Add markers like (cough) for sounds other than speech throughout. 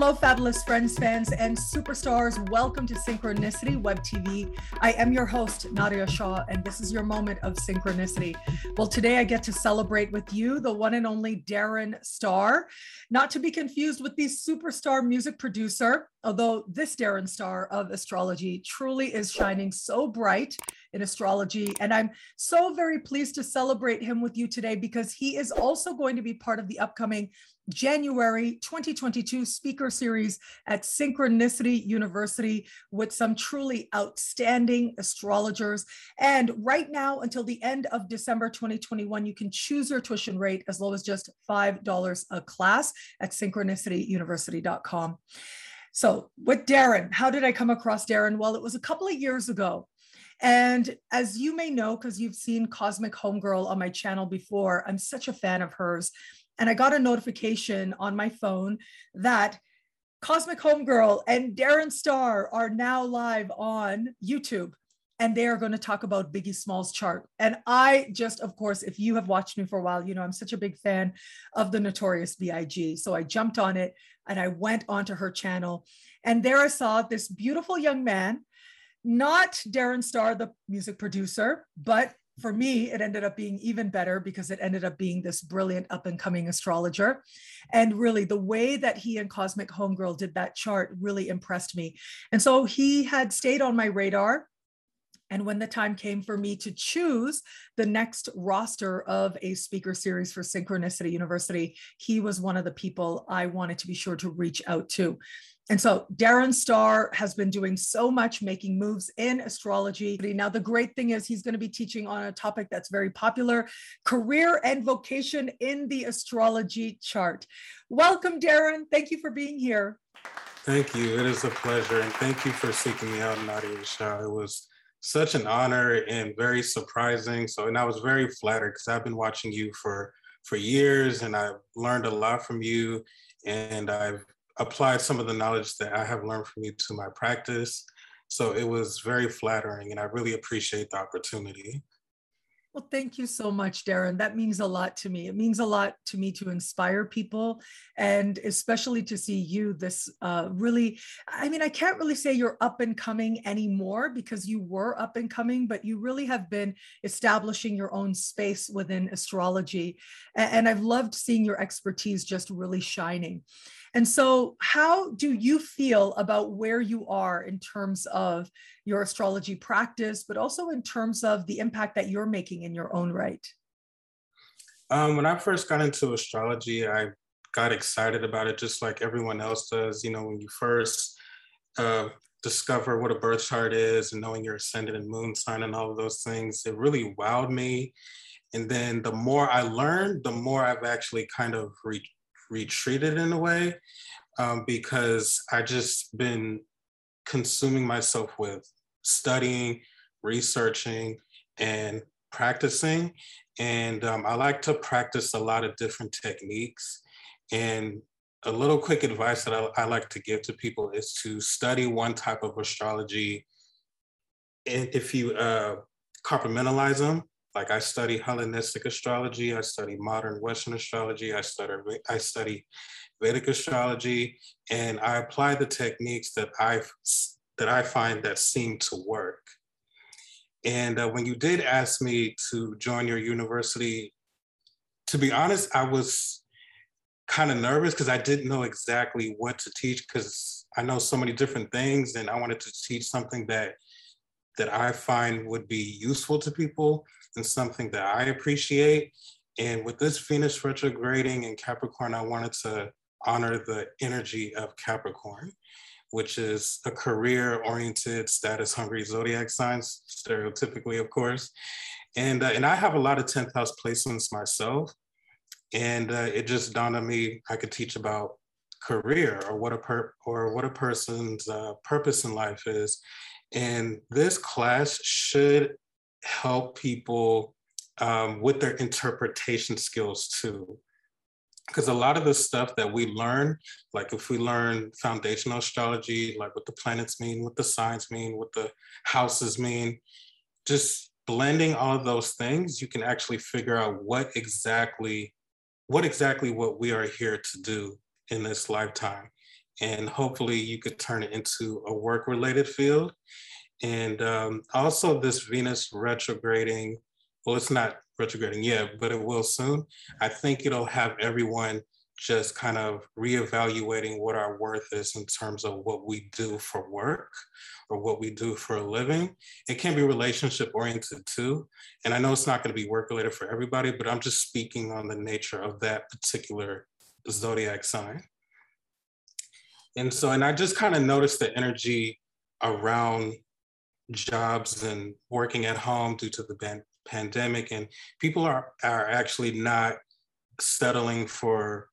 Hello, fabulous friends, fans, and superstars. Welcome to Synchronicity Web TV. I am your host, Nadia Shah, and this is your moment of synchronicity. Well, today I get to celebrate with you the one and only Darren Star, not to be confused with the superstar music producer, although this Darren Star of astrology truly is shining so bright in astrology. And I'm so very pleased to celebrate him with you today because he is also going to be part of the upcoming January 2022 speaker series at Synchronicity University with some truly outstanding astrologers. And right now, until the end of December 2021, you can choose your tuition rate as low as just $5 a class at synchronicityuniversity.com. So, with Darren, how did I come across Darren? Well, it was a couple of years ago. And as you may know, because you've seen Cosmic Homegirl on my channel before, I'm such a fan of hers. And I got a notification on my phone that Cosmic Homegirl and Darren Starr are now live on YouTube. And they are going to talk about Biggie Smalls chart. And I just, of course, if you have watched me for a while, you know, I'm such a big fan of the Notorious B.I.G. So I jumped on it and I went onto her channel. And there I saw this beautiful young man, not Darren Starr, the music producer, but for me, it ended up being even better because it ended up being this brilliant up and coming astrologer. And really, the way that he and Cosmic Homegirl did that chart really impressed me. And so he had stayed on my radar. And when the time came for me to choose the next roster of a speaker series for Synchronicity University, he was one of the people I wanted to be sure to reach out to. And so Darren Starr has been doing so much making moves in astrology. Now, the great thing is he's going to be teaching on a topic that's very popular career and vocation in the astrology chart. Welcome, Darren. Thank you for being here. Thank you. It is a pleasure. And thank you for seeking me out, Nadia Shah. It was such an honor and very surprising. So, and I was very flattered because I've been watching you for for years and I've learned a lot from you and I've applied some of the knowledge that I have learned from you to my practice. So it was very flattering and I really appreciate the opportunity. Well, thank you so much, Darren. That means a lot to me. It means a lot to me to inspire people and especially to see you this uh, really, I mean, I can't really say you're up and coming anymore because you were up and coming, but you really have been establishing your own space within astrology. And I've loved seeing your expertise just really shining. And so, how do you feel about where you are in terms of your astrology practice, but also in terms of the impact that you're making in your own right? Um, when I first got into astrology, I got excited about it just like everyone else does. You know, when you first uh, discover what a birth chart is and knowing your ascendant and moon sign and all of those things, it really wowed me. And then the more I learned, the more I've actually kind of re- retreated in a way um, because I just been consuming myself with studying, researching, and practicing. And um, I like to practice a lot of different techniques. And a little quick advice that I, I like to give to people is to study one type of astrology. And if you uh, compartmentalize them, like I study Hellenistic astrology, I study modern Western astrology, I study I study Vedic astrology, and I apply the techniques that I that I find that seem to work. And uh, when you did ask me to join your university, to be honest, I was kind of nervous because I didn't know exactly what to teach because I know so many different things, and I wanted to teach something that that I find would be useful to people and something that I appreciate. And with this Venus retrograding in Capricorn, I wanted to honor the energy of Capricorn, which is a career oriented, status hungry zodiac sign, stereotypically, of course. And, uh, and I have a lot of 10th house placements myself. And uh, it just dawned on me I could teach about career or what a per or what a person's uh, purpose in life is and this class should help people um, with their interpretation skills too. Because a lot of the stuff that we learn, like if we learn foundational astrology, like what the planets mean, what the signs mean, what the houses mean, just blending all those things, you can actually figure out what exactly, what exactly what we are here to do in this lifetime. and hopefully you could turn it into a work related field. And um, also, this Venus retrograding, well, it's not retrograding yet, but it will soon. I think it'll have everyone just kind of reevaluating what our worth is in terms of what we do for work or what we do for a living. It can be relationship oriented too. And I know it's not going to be work related for everybody, but I'm just speaking on the nature of that particular zodiac sign. And so, and I just kind of noticed the energy around jobs and working at home due to the ban- pandemic. And people are, are actually not settling for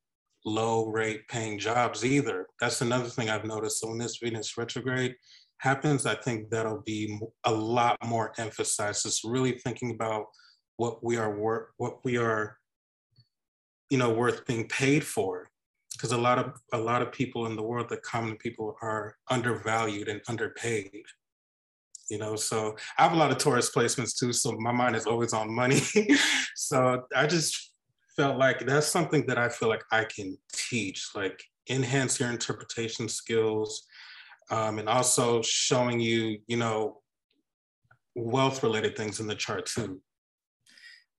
low rate paying jobs either. That's another thing I've noticed. So when this Venus retrograde happens, I think that'll be a lot more emphasized. It's really thinking about what we are worth, what we are, you know, worth being paid for. Because a lot of a lot of people in the world, the common people, are undervalued and underpaid. You know, so I have a lot of Taurus placements too. So my mind is always on money. (laughs) so I just felt like that's something that I feel like I can teach, like enhance your interpretation skills, um, and also showing you, you know, wealth related things in the chart too.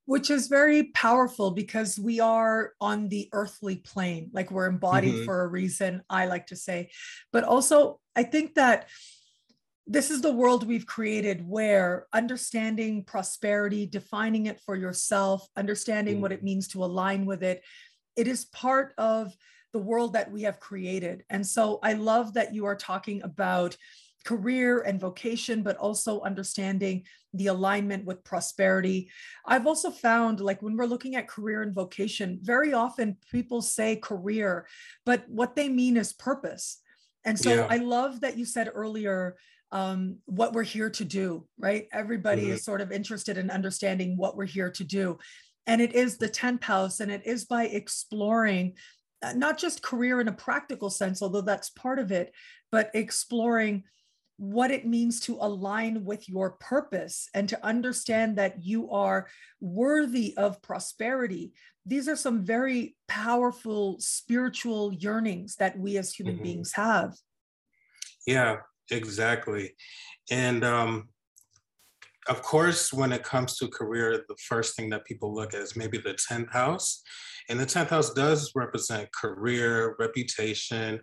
Which is very powerful because we are on the earthly plane, like we're embodied mm-hmm. for a reason, I like to say. But also, I think that this is the world we've created where understanding prosperity, defining it for yourself, understanding mm. what it means to align with it, it is part of the world that we have created. And so I love that you are talking about career and vocation, but also understanding the alignment with prosperity. I've also found, like, when we're looking at career and vocation, very often people say career, but what they mean is purpose. And so yeah. I love that you said earlier um, what we're here to do, right? Everybody mm-hmm. is sort of interested in understanding what we're here to do. And it is the 10th house, and it is by exploring uh, not just career in a practical sense, although that's part of it, but exploring what it means to align with your purpose and to understand that you are worthy of prosperity. These are some very powerful spiritual yearnings that we as human mm-hmm. beings have. Yeah, Exactly. And um, of course, when it comes to career, the first thing that people look at is maybe the 10th house. And the 10th house does represent career, reputation,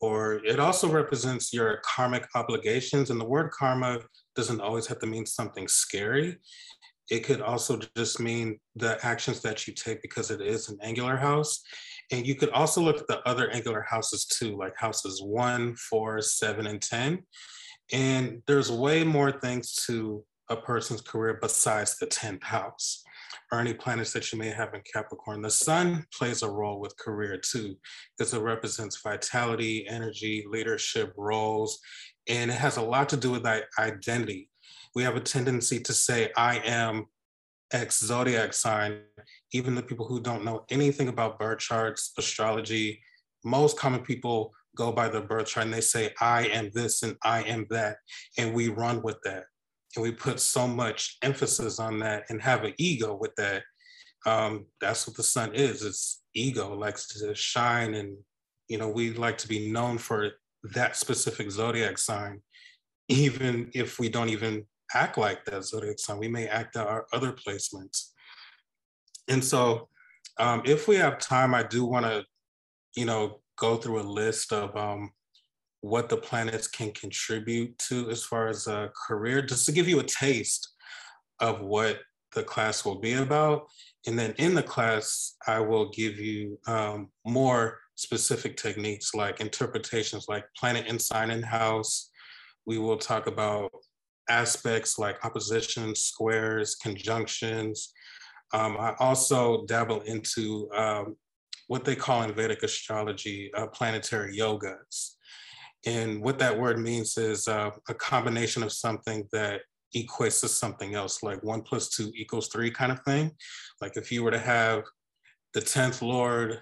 or it also represents your karmic obligations. And the word karma doesn't always have to mean something scary. It could also just mean the actions that you take because it is an angular house. And you could also look at the other angular houses too, like houses one, four, seven, and 10. And there's way more things to a person's career besides the 10th house or any planets that you may have in Capricorn. The sun plays a role with career too, because it represents vitality, energy, leadership, roles, and it has a lot to do with identity. We have a tendency to say, I am X zodiac sign, even the people who don't know anything about birth charts, astrology, most common people go by their birth chart and they say, I am this and I am that. And we run with that. And we put so much emphasis on that and have an ego with that. Um, that's what the sun is. It's ego likes to shine. And, you know, we like to be known for that specific zodiac sign, even if we don't even act like that zodiac sign. We may act out our other placements. And so um, if we have time, I do want to, you know, go through a list of um, what the planets can contribute to as far as a career, just to give you a taste of what the class will be about. And then in the class, I will give you um, more specific techniques like interpretations like planet and sign in house. We will talk about aspects like opposition, squares, conjunctions. Um, I also dabble into um, what they call in Vedic astrology uh, planetary yogas. And what that word means is uh, a combination of something that equates to something else, like one plus two equals three kind of thing. Like if you were to have the 10th Lord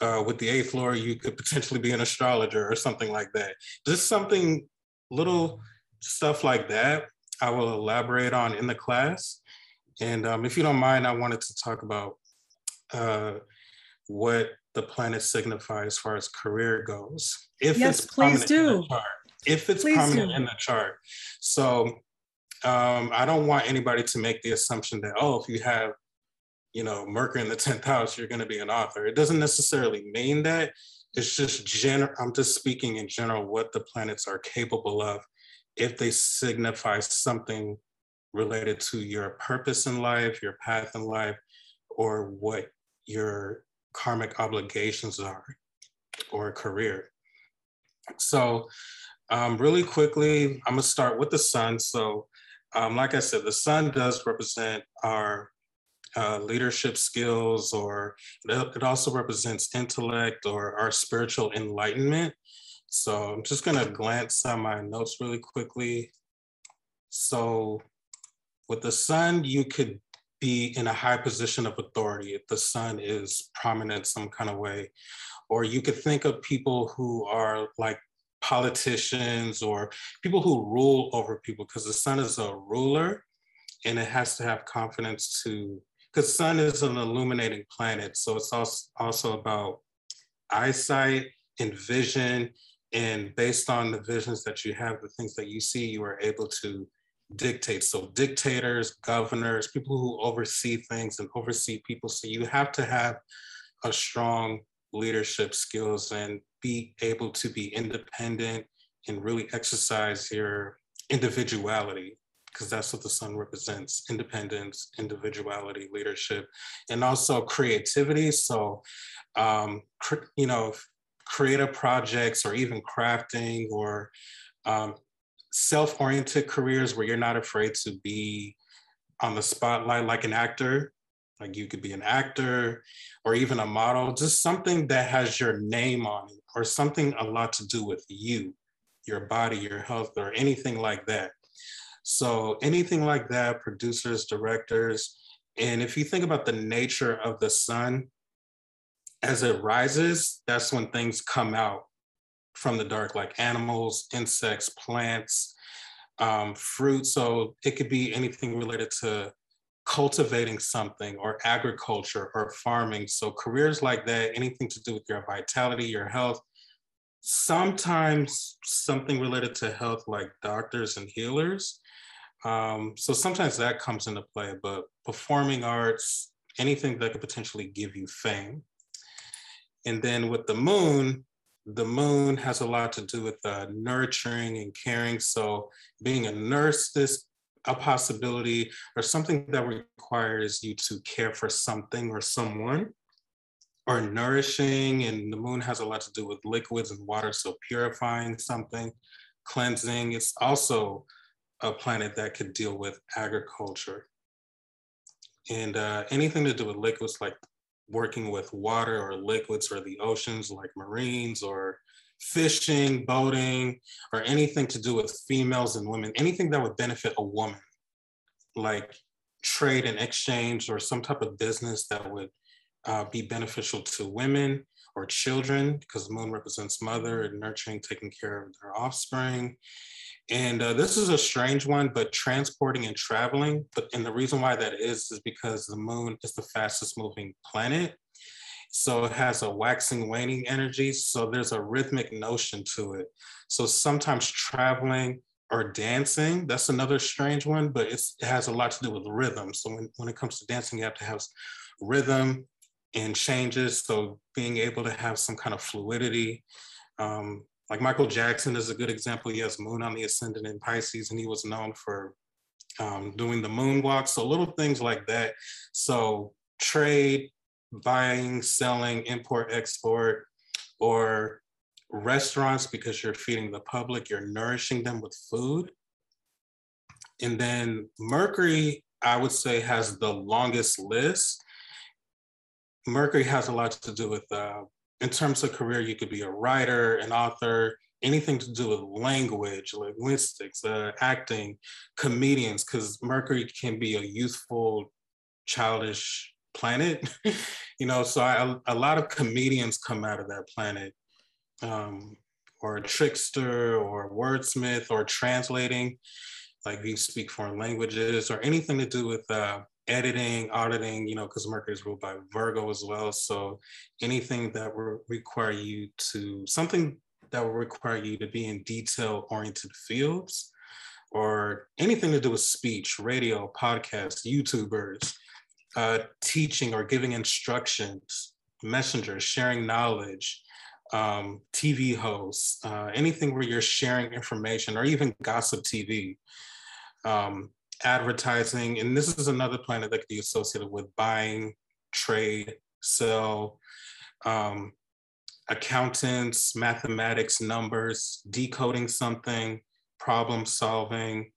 uh, with the eighth Lord, you could potentially be an astrologer or something like that. Just something little stuff like that, I will elaborate on in the class. And um, if you don't mind, I wanted to talk about uh, what the the planet signify as far as career goes. If yes, it's please do. Chart, if it's please prominent do. in the chart. So um, I don't want anybody to make the assumption that, oh, if you have, you know, Mercury in the 10th house, you're going to be an author. It doesn't necessarily mean that. It's just general, I'm just speaking in general what the planets are capable of if they signify something related to your purpose in life, your path in life, or what your karmic obligations are or career. So, um, really quickly, I'm gonna start with the sun. So, um, like I said, the sun does represent our uh, leadership skills, or it also represents intellect or our spiritual enlightenment. So I'm just gonna glance at my notes really quickly. So with the sun, you could be in a high position of authority if the sun is prominent some kind of way. Or you could think of people who are like politicians or people who rule over people because the sun is a ruler and it has to have confidence to because sun is an illuminating planet so it's also also about eyesight and vision and based on the visions that you have the things that you see you are able to dictate so dictators governors people who oversee things and oversee people. So you have to have a strong leadership skills and be able to be independent and really exercise your individuality because that's what the sun represents independence individuality leadership and also creativity. So um, you know creative projects or even crafting or um, self-oriented careers where you're not afraid to be on the spotlight like an actor like you could be an actor or even a model, just something that has your name on it or something a lot to do with you, your body, your health, or anything like that. So anything like that, producers, directors, and if you think about the nature of the sun, as it rises, that's when things come out from the dark, like animals, insects, plants, um, fruit. So it could be anything related to cultivating something or agriculture or farming. So careers like that, anything to do with your vitality, your health, sometimes something related to health like doctors and healers. Um, so sometimes that comes into play, but performing arts, anything that could potentially give you fame. And then with the moon, the moon has a lot to do with uh, nurturing and caring. So being a nurse, is a possibility or something that requires you to care for something or someone or nourishing and the moon has a lot to do with liquids and water so purifying something cleansing it's also a planet that could deal with agriculture and uh, anything to do with liquids like working with water or liquids or the oceans like marines or fishing, boating, or anything to do with females and women, anything that would benefit a woman, like trade and exchange or some type of business that would uh, be beneficial to women or children, because the moon represents mother and nurturing, taking care of their offspring. And uh, this is a strange one, but transporting and traveling. But and the reason why that is is because the moon is the fastest moving planet. So it has a waxing, waning energy. So there's a rhythmic notion to it. So sometimes traveling or dancing, that's another strange one, but it has a lot to do with rhythm. So when, when it comes to dancing, you have to have rhythm and changes. So being able to have some kind of fluidity. Um, like Michael Jackson is a good example. He has moon on the ascendant in Pisces, and he was known for um, doing the moonwalk. So little things like that. So trade, buying, selling, import, export, or restaurants because you're feeding the public, you're nourishing them with food. And then Mercury, I would say, has the longest list. Mercury has a lot to do with, uh, in terms of career, you could be a writer, an author, anything to do with language, linguistics, uh, acting, comedians, because Mercury can be a youthful, childish planet, (laughs) you know, so I, a lot of comedians come out of that planet, um, or a trickster or a wordsmith or translating, like you speak foreign languages or anything to do with uh, editing, auditing, you know, because Mercury is ruled by Virgo as well. So anything that will require you to, something that will require you to be in detail oriented fields or anything to do with speech, radio, podcasts, YouTubers, uh, teaching or giving instructions, messengers, sharing knowledge, um, TV hosts, uh, anything where you're sharing information or even gossip TV, um, advertising. And this is another planet that could be associated with buying, trade, sell, um, accountants, mathematics, numbers, decoding something, problem solving.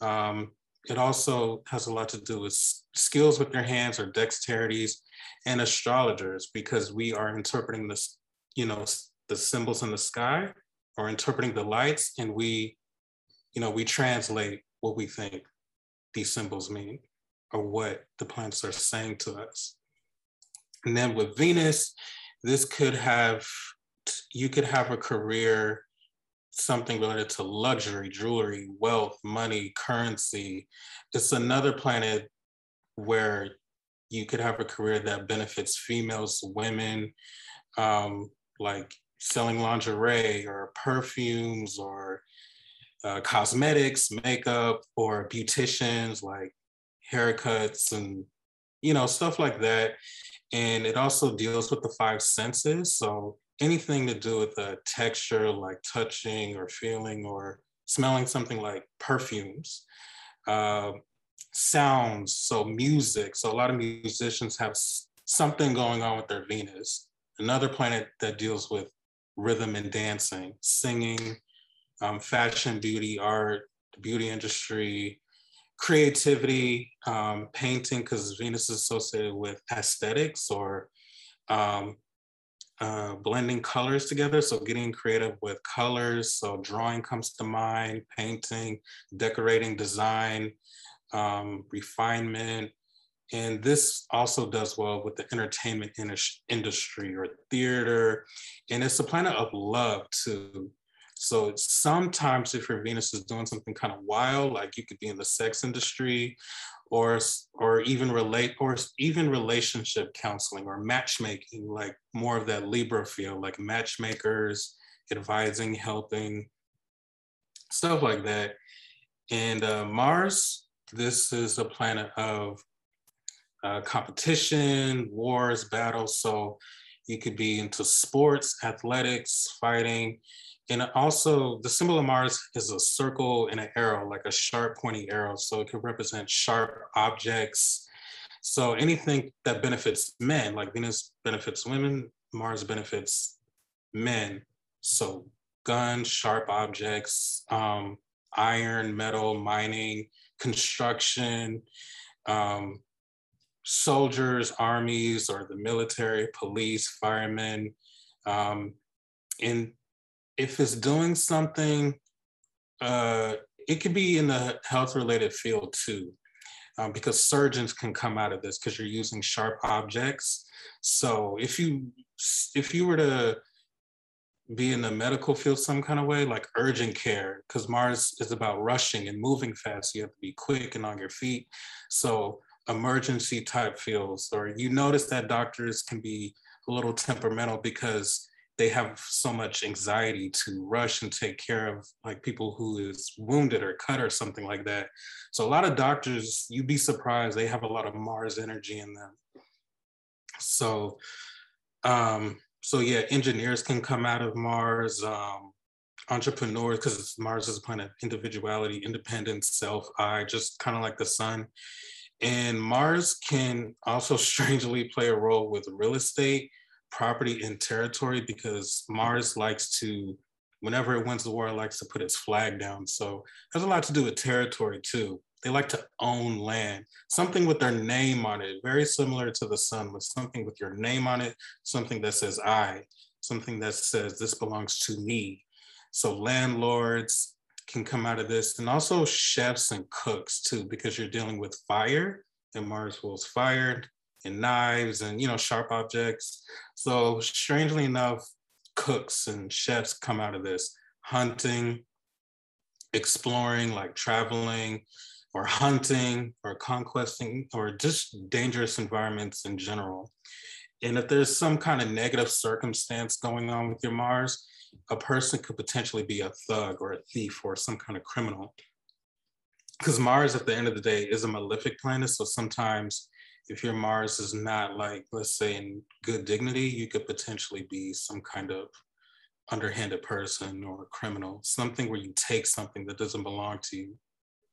Um, it also has a lot to do with skills with your hands or dexterities and astrologers because we are interpreting this, you know, the symbols in the sky or interpreting the lights and we, you know, we translate what we think these symbols mean or what the planets are saying to us. And then with Venus, this could have, you could have a career, something related to luxury, jewelry, wealth, money, currency. It's another planet where you could have a career that benefits females, women, um, like selling lingerie or perfumes or uh, cosmetics, makeup, or beauticians like haircuts and you know stuff like that. And it also deals with the five senses. So anything to do with the texture, like touching or feeling or smelling something like perfumes. Uh, sounds, so music. So a lot of musicians have something going on with their Venus. Another planet that deals with rhythm and dancing, singing, um, fashion, beauty, art, the beauty industry, creativity, um, painting, because Venus is associated with aesthetics or um, uh, blending colors together. So getting creative with colors. So drawing comes to mind, painting, decorating, design, um, refinement. And this also does well with the entertainment in industry or theater. And it's a planet of love too. So sometimes if your Venus is doing something kind of wild, like you could be in the sex industry or or even relate or even relationship counseling or matchmaking, like more of that Libra field, like matchmakers, advising, helping, stuff like that. And uh, Mars, this is a planet of uh, competition, wars, battles. So you could be into sports, athletics, fighting. And also the symbol of Mars is a circle and an arrow, like a sharp pointy arrow. So it can represent sharp objects. So anything that benefits men, like Venus benefits women, Mars benefits men. So guns, sharp objects, um, iron, metal, mining, construction, um, soldiers, armies, or the military, police, firemen. Um, and if it's doing something, uh, it could be in the health related field too, um, because surgeons can come out of this because you're using sharp objects. So if you if you were to be in the medical field some kind of way, like urgent care, because Mars is about rushing and moving fast. You have to be quick and on your feet. So emergency type fields, or you notice that doctors can be a little temperamental because they have so much anxiety to rush and take care of like people who is wounded or cut or something like that. So a lot of doctors, you'd be surprised, they have a lot of Mars energy in them. So, um, so yeah, engineers can come out of Mars, um, entrepreneurs, because Mars is a planet individuality, independence, self, I, just kind of like the sun. And Mars can also (laughs) strangely play a role with real estate property and territory because Mars likes to, whenever it wins the war, it likes to put its flag down. So there's a lot to do with territory too. They like to own land, something with their name on it, very similar to the sun, with something with your name on it, something that says I, something that says this belongs to me. So landlords can come out of this, and also chefs and cooks too, because you're dealing with fire, and Mars rules fire and knives and you know sharp objects. So strangely enough, cooks and chefs come out of this hunting, exploring, like traveling, or hunting or conquesting or just dangerous environments in general. And if there's some kind of negative circumstance going on with your Mars, a person could potentially be a thug or a thief or some kind of criminal. Because Mars, at the end of the day, is a malefic planet. So sometimes if your Mars is not like, let's say, in good dignity, you could potentially be some kind of underhanded person or a criminal, something where you take something that doesn't belong to you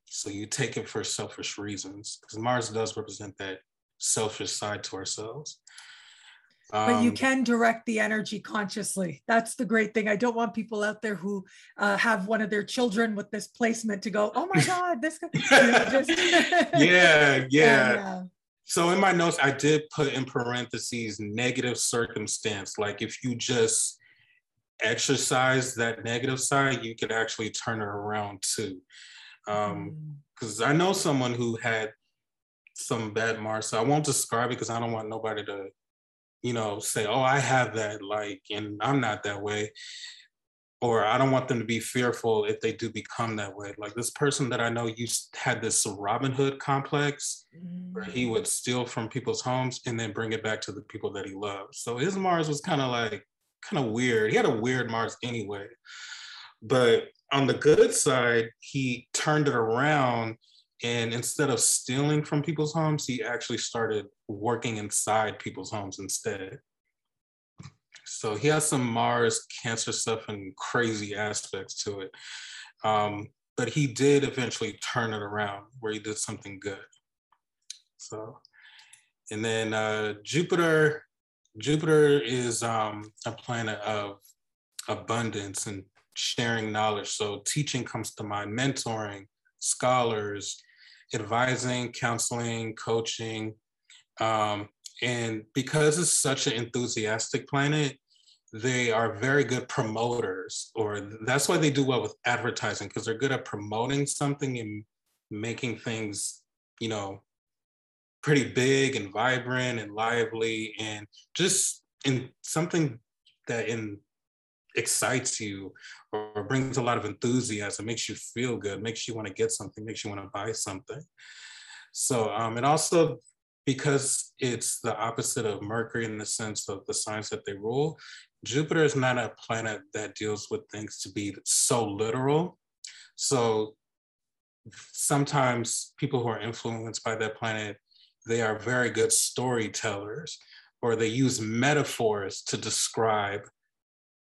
so you take it for selfish reasons because Mars does represent that selfish side to ourselves. Um, but you um, can direct the energy consciously. That's the great thing. I don't want people out there who uh, have one of their children with this placement to go, oh my (laughs) God, this. (laughs) You know, just yeah, (laughs) yeah. And, so in my notes, I did put in parentheses negative circumstance. Like if you just exercise that negative side, you could actually turn it around too. Um, because mm. I know someone who had some bad Mars. So I won't describe it because I don't want nobody to, you know, say, "Oh, I have that," like, and I'm not that way. Or I don't want them to be fearful if they do become that way. Like this person that I know used had this Robin Hood complex mm. where he mm. would steal from people's homes and then bring it back to the people that he loved. So his Mars was kind of like kind of weird. He had a weird Mars anyway. But on the good side, he turned it around and instead of stealing from people's homes, he actually started working inside people's homes instead. So he has some Mars cancer stuff and crazy aspects to it. Um, but he did eventually turn it around where he did something good. So, and then uh, Jupiter, Jupiter is um, a planet of abundance and sharing knowledge. So teaching comes to mind, mentoring, scholars, advising, counseling, coaching. Um, and because it's such an enthusiastic planet, they are very good promoters, or that's why they do well with advertising, because they're good at promoting something and making things, you know, pretty big and vibrant and lively and just in something that in excites you or brings a lot of enthusiasm, makes you feel good, makes you want to get something, makes you want to buy something. So, um, and also because it's the opposite of Mercury in the sense of the signs that they rule, Jupiter is not a planet that deals with things to be so literal. So sometimes people who are influenced by that planet, they are very good storytellers or they use metaphors to describe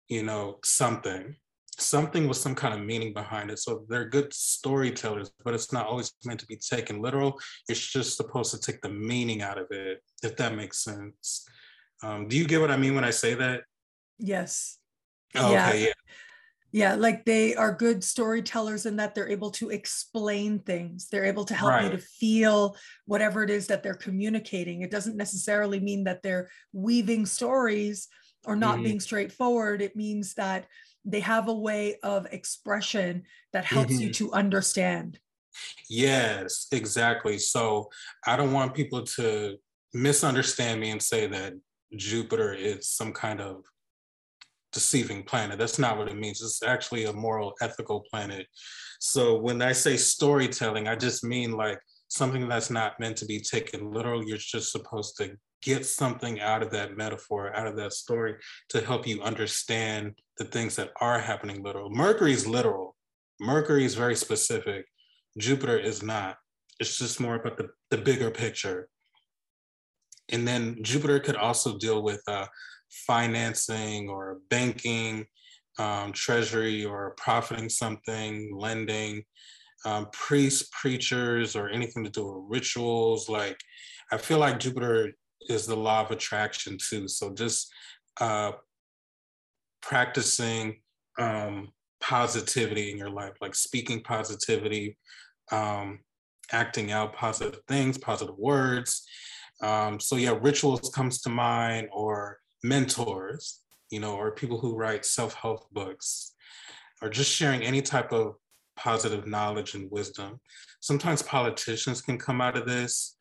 you know, something, something with some kind of meaning behind it. So they're good storytellers, but it's not always meant to be taken literal. It's just supposed to take the meaning out of it, if that makes sense. Um, do you get what I mean when I say that? Yes. Oh, yeah. Okay, yeah. Yeah, like they are good storytellers in that they're able to explain things. They're able to help right. you to feel whatever it is that they're communicating. It doesn't necessarily mean that they're weaving stories or not mm-hmm. being straightforward it means that they have a way of expression that helps mm-hmm. you to understand yes exactly so i don't want people to misunderstand me and say that jupiter is some kind of deceiving planet that's not what it means it's actually a moral ethical planet so when i say storytelling i just mean like something that's not meant to be taken literal you're just supposed to get something out of that metaphor, out of that story to help you understand the things that are happening literal. Mercury is literal. Mercury is very specific. Jupiter is not. It's just more about the, the bigger picture. And then Jupiter could also deal with uh, financing or banking, um, treasury or profiting something, lending, um, priests, preachers, or anything to do with rituals. Like, I feel like Jupiter is the law of attraction too. So just uh, practicing um, positivity in your life, like speaking positivity, um, acting out positive things, positive words. Um, so yeah, rituals comes to mind, or mentors, you know, or people who write self-help books, or just sharing any type of positive knowledge and wisdom. Sometimes politicians can come out of this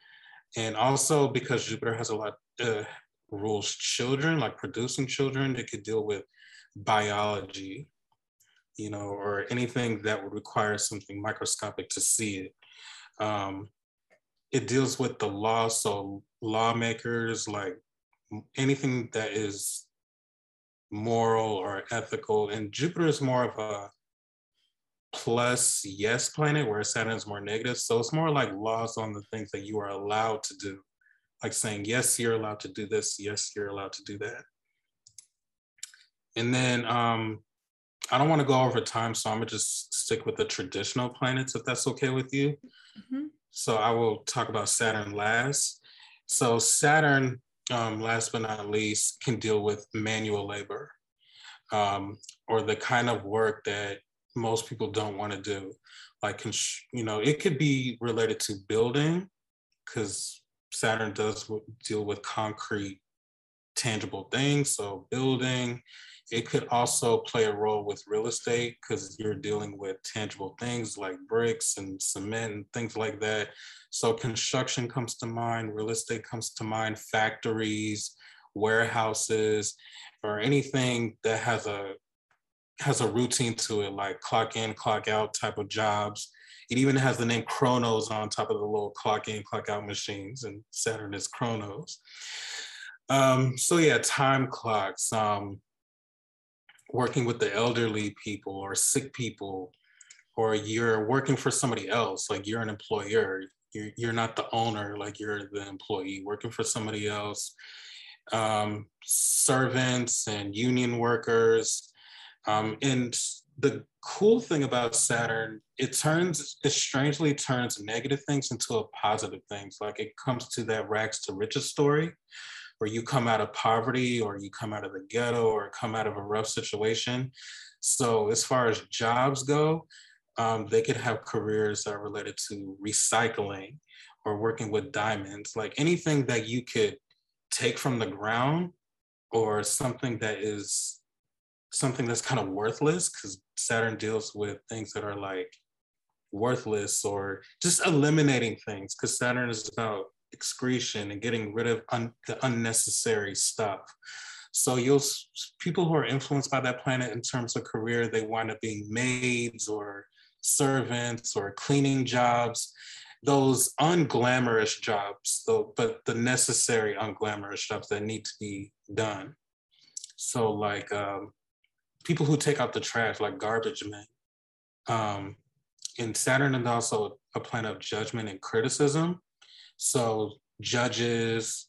and also because Jupiter has a lot uh, rules children, like producing children, it could deal with biology, you know, or anything that would require something microscopic to see it. Um, it deals with the law, so lawmakers, like anything that is moral or ethical. And Jupiter is more of a plus yes planet, where Saturn is more negative. So it's more like laws on the things that you are allowed to do, like saying, yes, you're allowed to do this, yes, you're allowed to do that. And then um, I don't want to go over time, so I'm gonna just stick with the traditional planets if that's okay with you. Mm-hmm. So I will talk about Saturn last. So Saturn, um, last but not least, can deal with manual labor um, or the kind of work that most people don't want to do. Like, you know, it could be related to building because Saturn does deal with concrete, tangible things. So building, it could also play a role with real estate because you're dealing with tangible things like bricks and cement and things like that. So construction comes to mind, real estate comes to mind, factories, warehouses, or anything that has a has a routine to it, like clock in, clock out type of jobs. It even has the name Chronos on top of the little clock in, clock out machines, and Saturn is Chronos. Um, so yeah, time clocks. Um, working with the elderly people or sick people, or you're working for somebody else, like you're an employer, you're, you're not the owner, like you're the employee working for somebody else. Um, servants and union workers. Um, and the cool thing about Saturn, it turns, it strangely turns negative things into a positive things. Like it comes to that rags to riches story where you come out of poverty or you come out of the ghetto or come out of a rough situation. So as far as jobs go, um, they could have careers that are related to recycling or working with diamonds, like anything that you could take from the ground or something that is something that's kind of worthless because Saturn deals with things that are like worthless or just eliminating things because Saturn is about excretion and getting rid of un, the unnecessary stuff. So you'll people who are influenced by that planet in terms of career, they wind up being maids or servants or cleaning jobs, those unglamorous jobs, though, but the necessary unglamorous jobs that need to be done. So like um, people who take out the trash, like garbage men. Um, and Saturn is also a planet of judgment and criticism. So judges,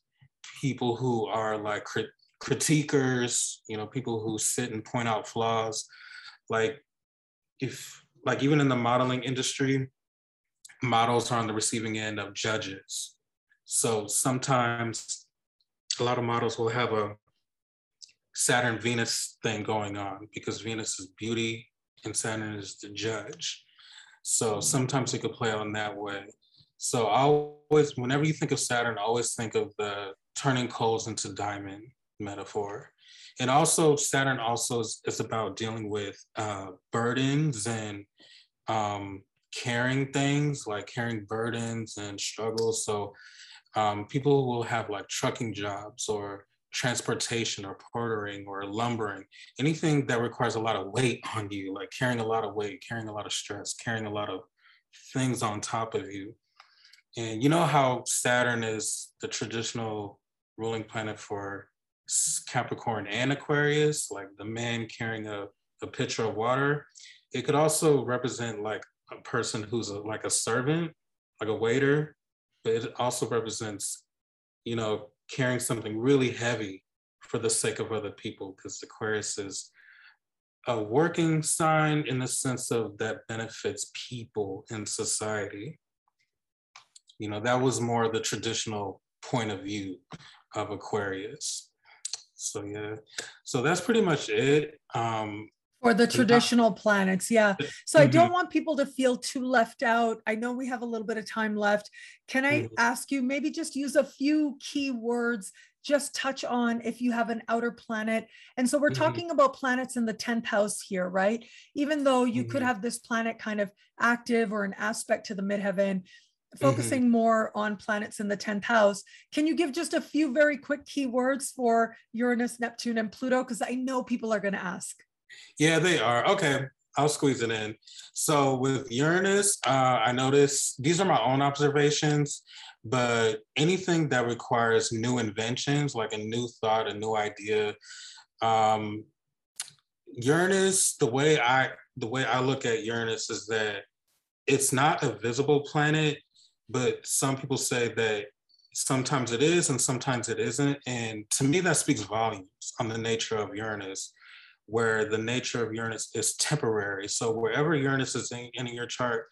people who are like crit- critiquers, you know, people who sit and point out flaws, like if like even in the modeling industry, models are on the receiving end of judges. So sometimes a lot of models will have a Saturn Venus thing going on because Venus is beauty and Saturn is the judge. So sometimes it could play on that way. So I always, whenever you think of Saturn, I always think of the turning coals into diamond metaphor. And also, Saturn also is, is about dealing with uh, burdens and um, carrying things, like carrying burdens and struggles. So um, people will have like trucking jobs or transportation or portering or lumbering, anything that requires a lot of weight on you, like carrying a lot of weight, carrying a lot of stress, carrying a lot of things on top of you. And you know how Saturn is the traditional ruling planet for Capricorn and Aquarius, like the man carrying a, a pitcher of water. It could also represent like a person who's a, like a servant, like a waiter, but it also represents, you know, carrying something really heavy for the sake of other people, because Aquarius is a working sign in the sense of that benefits people in society. You know, that was more the traditional point of view of Aquarius. So yeah, so that's pretty much it. Um, for the traditional planets, yeah. So mm-hmm. I don't want people to feel too left out. I know we have a little bit of time left. Can I mm-hmm. ask you maybe just use a few key words just touch on if you have an outer planet. And so we're mm-hmm. talking about planets in the 10th house here, right? Even though you mm-hmm. could have this planet kind of active or an aspect to the midheaven, Mm-hmm. Focusing mm-hmm. more on planets in the 10th house. Can you give just a few very quick keywords for Uranus, Neptune, and Pluto? Because I know people are going to ask. Yeah, they are. Okay. I'll squeeze it in. So with Uranus, uh, I notice these are my own observations, but anything that requires new inventions, like a new thought, a new idea, um, Uranus, the way I the way I look at Uranus is that it's not a visible planet, but some people say that sometimes it is and sometimes it isn't. And to me, that speaks volumes on the nature of Uranus, where the nature of Uranus is temporary. So wherever Uranus is in, in your chart,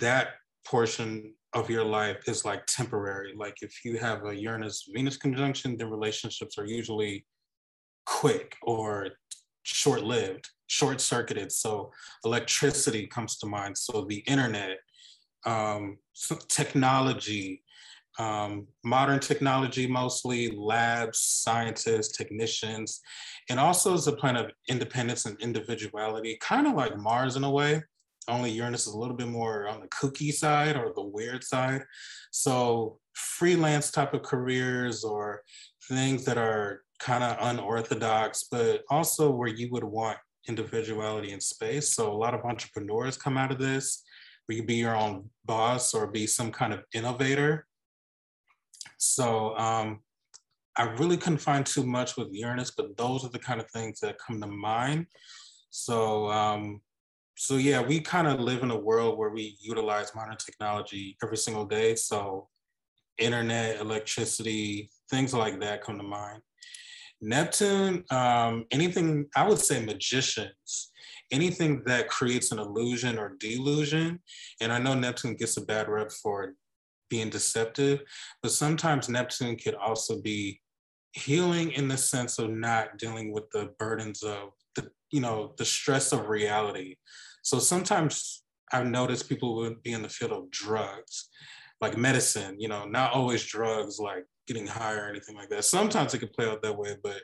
that portion of your life is like temporary. Like if you have a Uranus Venus conjunction, then relationships are usually quick or short lived, short circuited. So electricity comes to mind. So the internet, um, technology, um, modern technology mostly, labs, scientists, technicians, and also as a planet of independence and individuality, kind of like Mars in a way. Only Uranus is a little bit more on the kooky side or the weird side. So freelance type of careers or things that are kind of unorthodox, but also where you would want individuality and space. So a lot of entrepreneurs come out of this, where you be your own boss or be some kind of innovator. So um, I really couldn't find too much with Uranus, but those are the kind of things that come to mind. So um, so yeah, we kind of live in a world where we utilize modern technology every single day. So internet, electricity, things like that come to mind. Neptune, um, anything, I would say magicians, anything that creates an illusion or delusion. And I know Neptune gets a bad rep for being deceptive, but sometimes Neptune could also be healing in the sense of not dealing with the burdens of the, you know, the stress of reality. So sometimes I've noticed people would be in the field of drugs, like medicine, you know, not always drugs like getting high or anything like that. Sometimes it can play out that way, but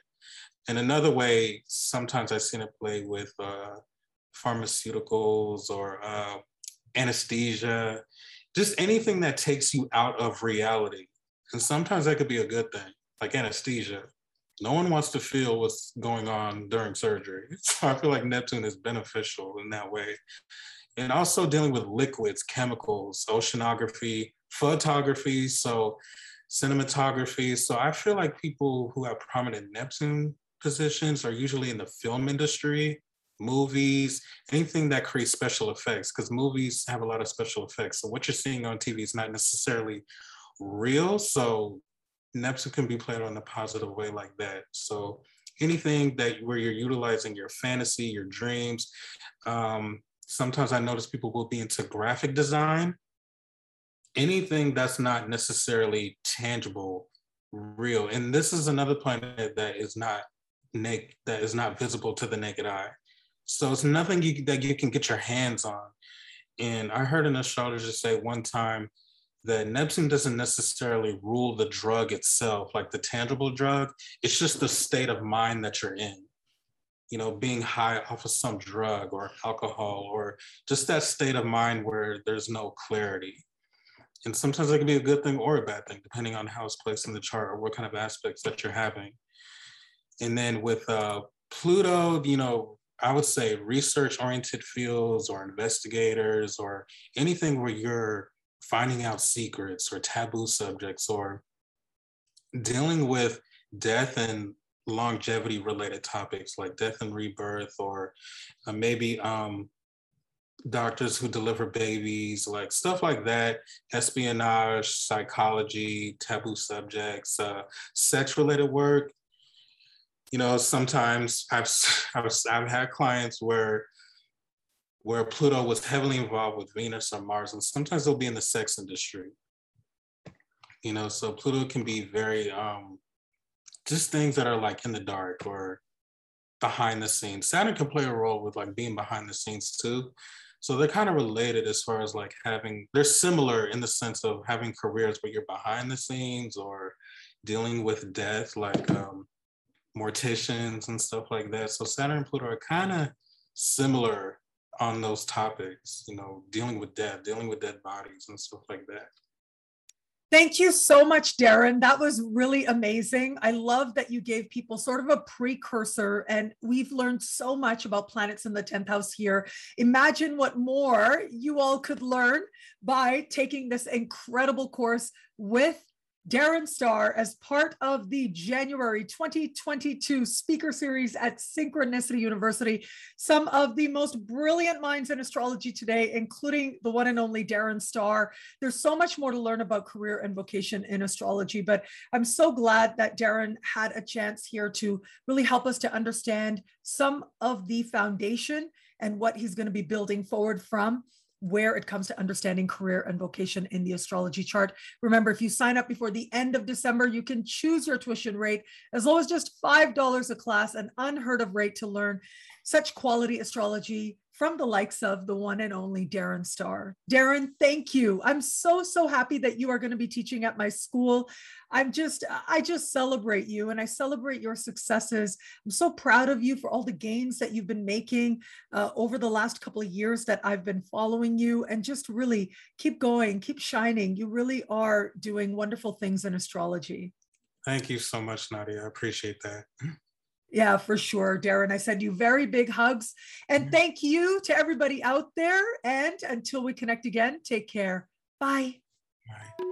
in another way, sometimes I've seen it play with uh, pharmaceuticals or uh, anesthesia, just anything that takes you out of reality. And sometimes that could be a good thing, like anesthesia. No one wants to feel what's going on during surgery. (laughs) So I feel like Neptune is beneficial in that way. And also dealing with liquids, chemicals, oceanography, photography. So cinematography. So I feel like people who have prominent Neptune positions are usually in the film industry, movies, anything that creates special effects, because movies have a lot of special effects. So what you're seeing on TV is not necessarily real. So Neptune can be played on a positive way like that. So anything that where you're utilizing your fantasy, your dreams. Um, sometimes I notice people will be into graphic design anything that's not necessarily tangible, real. And this is another planet that is not naked, that is not visible to the naked eye. So it's nothing you, that you can get your hands on. And I heard an astrologer say one time that Neptune doesn't necessarily rule the drug itself, like the tangible drug. It's just the state of mind that you're in. You know, being high off of some drug or alcohol, or just that state of mind where there's no clarity and sometimes it can be a good thing or a bad thing, depending on how it's placed in the chart or what kind of aspects that you're having. And then with uh, Pluto, you know, I would say research oriented fields or investigators or anything where you're finding out secrets or taboo subjects or dealing with death and longevity related topics like death and rebirth or uh, maybe um, doctors who deliver babies, like stuff like that, espionage, psychology, taboo subjects, uh, sex related work. You know, sometimes I've, (laughs) I've, I've had clients where where Pluto was heavily involved with Venus or Mars, and sometimes they'll be in the sex industry. You know, so Pluto can be very um, just things that are like in the dark or behind the scenes. Saturn can play a role with like being behind the scenes too. So they're kind of related as far as like having, they're similar in the sense of having careers where you're behind the scenes or dealing with death, like um, morticians and stuff like that. So Saturn and Pluto are kind of similar on those topics, you know, dealing with death, dealing with dead bodies and stuff like that. Thank you so much, Darren. That was really amazing. I love that you gave people sort of a precursor, and we've learned so much about planets in the 10th house here. Imagine what more you all could learn by taking this incredible course with Darren Starr as part of the January 2022 speaker series at Synchronicity University. Some of the most brilliant minds in astrology today, including the one and only Darren Starr. There's so much more to learn about career and vocation in astrology, but I'm so glad that Darren had a chance here to really help us to understand some of the foundation and what he's going to be building forward from where it comes to understanding career and vocation in the astrology chart. Remember, if you sign up before the end of December, you can choose your tuition rate as low as just $5 a class, an unheard of rate to learn such quality astrology from the likes of the one and only Darren Starr. Darren, thank you. I'm so, so happy that you are going to be teaching at my school. I'm just, I just celebrate you and I celebrate your successes. I'm so proud of you for all the gains that you've been making uh, over the last couple of years that I've been following you and just really keep going, keep shining. You really are doing wonderful things in astrology. Thank you so much, Nadia. I appreciate that. Yeah, for sure, Darren. I send you very big hugs. And mm-hmm. thank you to everybody out there. And until we connect again, take care. Bye. Bye.